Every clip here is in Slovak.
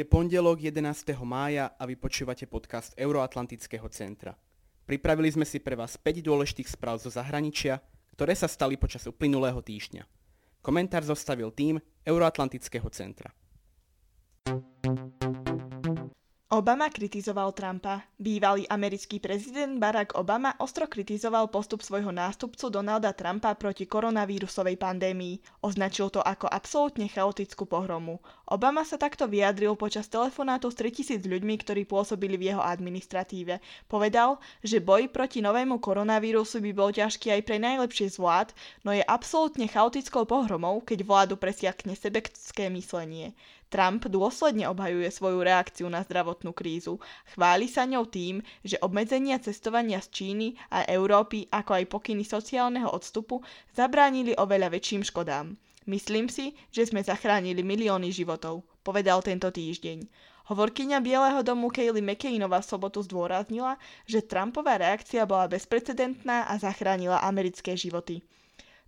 Je pondelok 11. mája a vy počúvate podcast Euroatlantického centra. Pripravili sme si pre vás 5 dôležitých správ zo zahraničia, ktoré sa stali počas uplynulého týždňa. Komentár zostavil tým Euroatlantického centra. Obama kritizoval Trumpa. Bývalý americký prezident Barack Obama ostro kritizoval postup svojho nástupcu Donalda Trumpa proti koronavírusovej pandémii. Označil to ako absolútne chaotickú pohromu. Obama sa takto vyjadril počas telefonátu s 3000 ľuďmi, ktorí pôsobili v jeho administratíve. Povedal, že boj proti novému koronavírusu by bol ťažký aj pre najlepšie z vlád, no je absolútne chaotickou pohromou, keď vládu presiakne sebecké myslenie. Trump dôsledne obhajuje svoju reakciu na zdravotnú krízu. Chváli sa ňou tým, že obmedzenia cestovania z Číny a Európy, ako aj pokyny sociálneho odstupu, zabránili oveľa väčším škodám. Myslím si, že sme zachránili milióny životov, povedal tento týždeň. Hovorkyňa Bieleho domu Kaylee McCainová v sobotu zdôraznila, že Trumpová reakcia bola bezprecedentná a zachránila americké životy.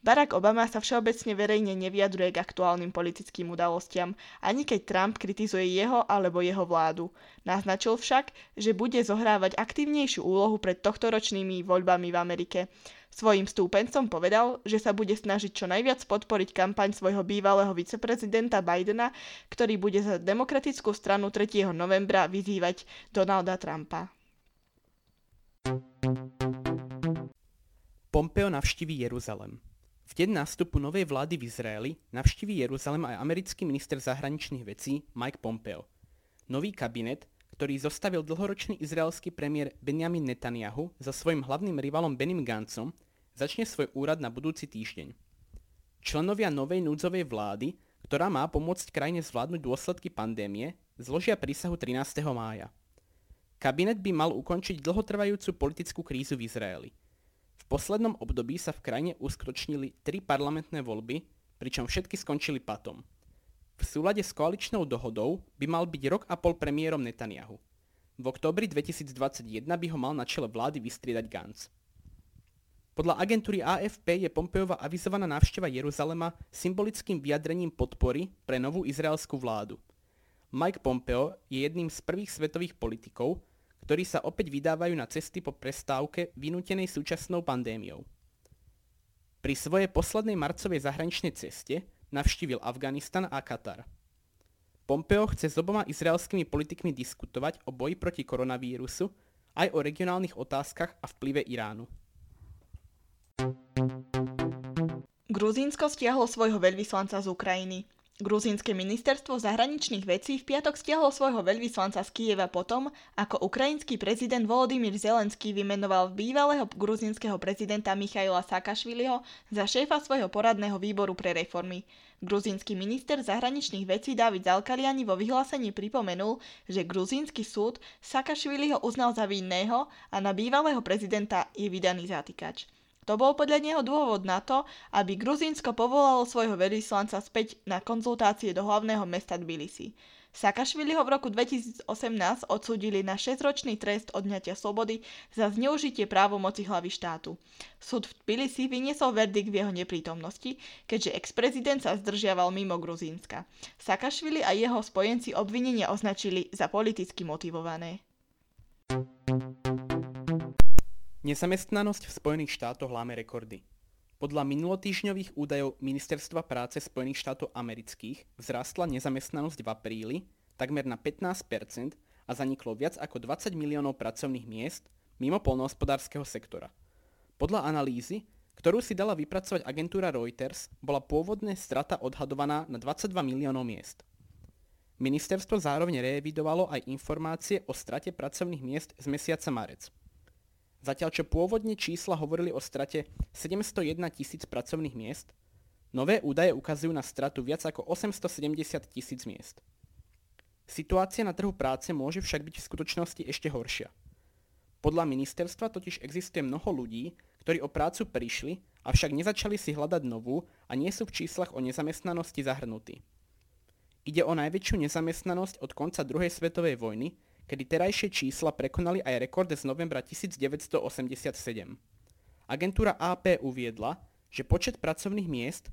Barack Obama sa všeobecne verejne nevyjadruje k aktuálnym politickým udalostiam, ani keď Trump kritizuje jeho alebo jeho vládu. Naznačil však, že bude zohrávať aktívnejšiu úlohu pred tohtoročnými voľbami v Amerike. Svojim stúpencom povedal, že sa bude snažiť čo najviac podporiť kampaň svojho bývalého viceprezidenta Bidena, ktorý bude za demokratickú stranu 3. novembra vyzývať Donalda Trumpa. Pompeo navštíví Jeruzalem. V deň nástupu novej vlády v Izraeli navštíví Jeruzalem aj americký minister zahraničných vecí Mike Pompeo. Nový kabinet, ktorý zostavil dlhoročný izraelský premiér Benjamin Netanyahu so svojím hlavným rivalom Benim Gancom, začne svoj úrad na budúci týždeň. Členovia novej núdzovej vlády, ktorá má pomôcť krajine zvládnuť dôsledky pandémie, zložia prísahu 13. mája. Kabinet by mal ukončiť dlhotrvajúcu politickú krízu v Izraeli – poslednom období sa v krajine uskutočnili tri parlamentné voľby, pričom všetky skončili patom. V súlade s koaličnou dohodou by mal byť rok a pol premiérom Netanyahu. V oktobri 2021 by ho mal na čele vlády vystriedať Gantz. Podľa agentúry AFP je Pompeova avizovaná návšteva Jeruzalema symbolickým vyjadrením podpory pre novú izraelskú vládu. Mike Pompeo je jedným z prvých svetových politikov, ktorí sa opäť vydávajú na cesty po prestávke vynútenej súčasnou pandémiou. Pri svojej poslednej marcovej zahraničnej ceste navštívil Afganistan a Katar. Pompeo chce s oboma izraelskými politikmi diskutovať o boji proti koronavírusu aj o regionálnych otázkach a vplyve Iránu. Gruzínsko stiahlo svojho veľvyslanca z Ukrajiny. Gruzínske ministerstvo zahraničných vecí v piatok stiahlo svojho veľvyslanca z Kieva potom, ako ukrajinský prezident Volodymyr Zelenský vymenoval bývalého gruzínskeho prezidenta Michaila Saakašviliho za šéfa svojho poradného výboru pre reformy. Gruzínsky minister zahraničných vecí David Zalkaliani vo vyhlásení pripomenul, že gruzínsky súd Saakašviliho uznal za vinného a na bývalého prezidenta je vydaný zatýkač. To bol podľa neho dôvod na to, aby Gruzínsko povolalo svojho veľvyslanca späť na konzultácie do hlavného mesta Tbilisi. Sakašvili ho v roku 2018 odsúdili na 6-ročný trest odňatia slobody za zneužitie právomoci hlavy štátu. Súd v Tbilisi vyniesol verdikt v jeho neprítomnosti, keďže ex-prezident sa zdržiaval mimo Gruzínska. Sakašvili a jeho spojenci obvinenia označili za politicky motivované. Nezamestnanosť v Spojených štátoch láme rekordy. Podľa minulotýžňových údajov Ministerstva práce Spojených štátov amerických vzrástla nezamestnanosť v apríli takmer na 15% a zaniklo viac ako 20 miliónov pracovných miest mimo polnohospodárskeho sektora. Podľa analýzy, ktorú si dala vypracovať agentúra Reuters, bola pôvodne strata odhadovaná na 22 miliónov miest. Ministerstvo zároveň revidovalo aj informácie o strate pracovných miest z mesiaca marec – Zatiaľ čo pôvodne čísla hovorili o strate 701 tisíc pracovných miest, nové údaje ukazujú na stratu viac ako 870 tisíc miest. Situácia na trhu práce môže však byť v skutočnosti ešte horšia. Podľa ministerstva totiž existuje mnoho ľudí, ktorí o prácu prišli, avšak nezačali si hľadať novú a nie sú v číslach o nezamestnanosti zahrnutí. Ide o najväčšiu nezamestnanosť od konca druhej svetovej vojny, kedy terajšie čísla prekonali aj rekord z novembra 1987. Agentúra AP uviedla, že počet pracovných miest,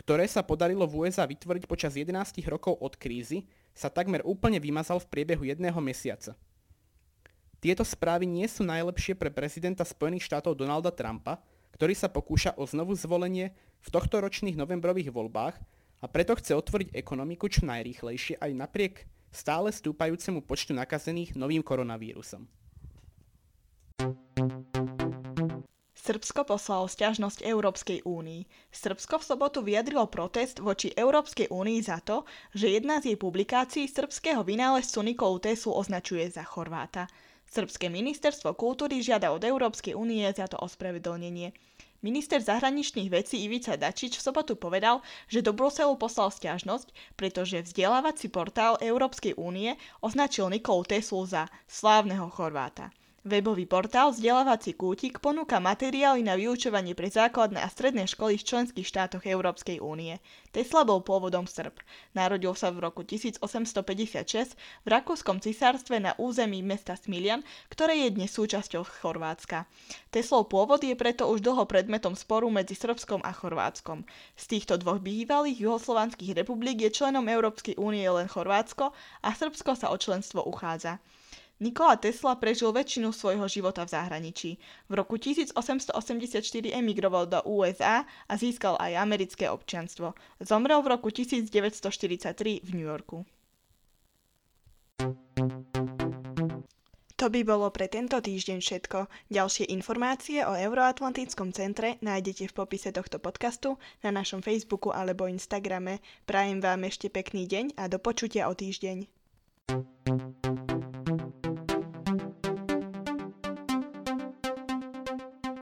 ktoré sa podarilo v USA vytvoriť počas 11 rokov od krízy, sa takmer úplne vymazal v priebehu jedného mesiaca. Tieto správy nie sú najlepšie pre prezidenta Spojených štátov Donalda Trumpa, ktorý sa pokúša o znovu zvolenie v tohtoročných novembrových voľbách a preto chce otvoriť ekonomiku čo najrýchlejšie aj napriek stále stúpajúcemu počtu nakazených novým koronavírusom. Srbsko poslalo stiažnosť Európskej únii. Srbsko v sobotu vyjadrilo protest voči Európskej únii za to, že jedna z jej publikácií srbského vynálezcu Nikolu Teslu označuje za Chorváta. Srbské ministerstvo kultúry žiada od Európskej únie za to ospravedlnenie. Minister zahraničných vecí Ivica Dačič v sobotu povedal, že do Bruselu poslal stiažnosť, pretože vzdelávací portál Európskej únie označil Nikolu Teslu za slávneho Chorváta. Webový portál Vzdelávací kútik ponúka materiály na vyučovanie pre základné a stredné školy v členských štátoch Európskej únie. Tesla bol pôvodom Srb. Narodil sa v roku 1856 v Rakúskom cisárstve na území mesta Smilian, ktoré je dnes súčasťou Chorvátska. Teslov pôvod je preto už dlho predmetom sporu medzi Srbskom a Chorvátskom. Z týchto dvoch bývalých juhoslovanských republik je členom Európskej únie len Chorvátsko a Srbsko sa o členstvo uchádza. Nikola Tesla prežil väčšinu svojho života v zahraničí. V roku 1884 emigroval do USA a získal aj americké občianstvo. Zomrel v roku 1943 v New Yorku. To by bolo pre tento týždeň všetko. Ďalšie informácie o Euroatlantickom centre nájdete v popise tohto podcastu na našom Facebooku alebo Instagrame. Prajem vám ešte pekný deň a do počutia o týždeň.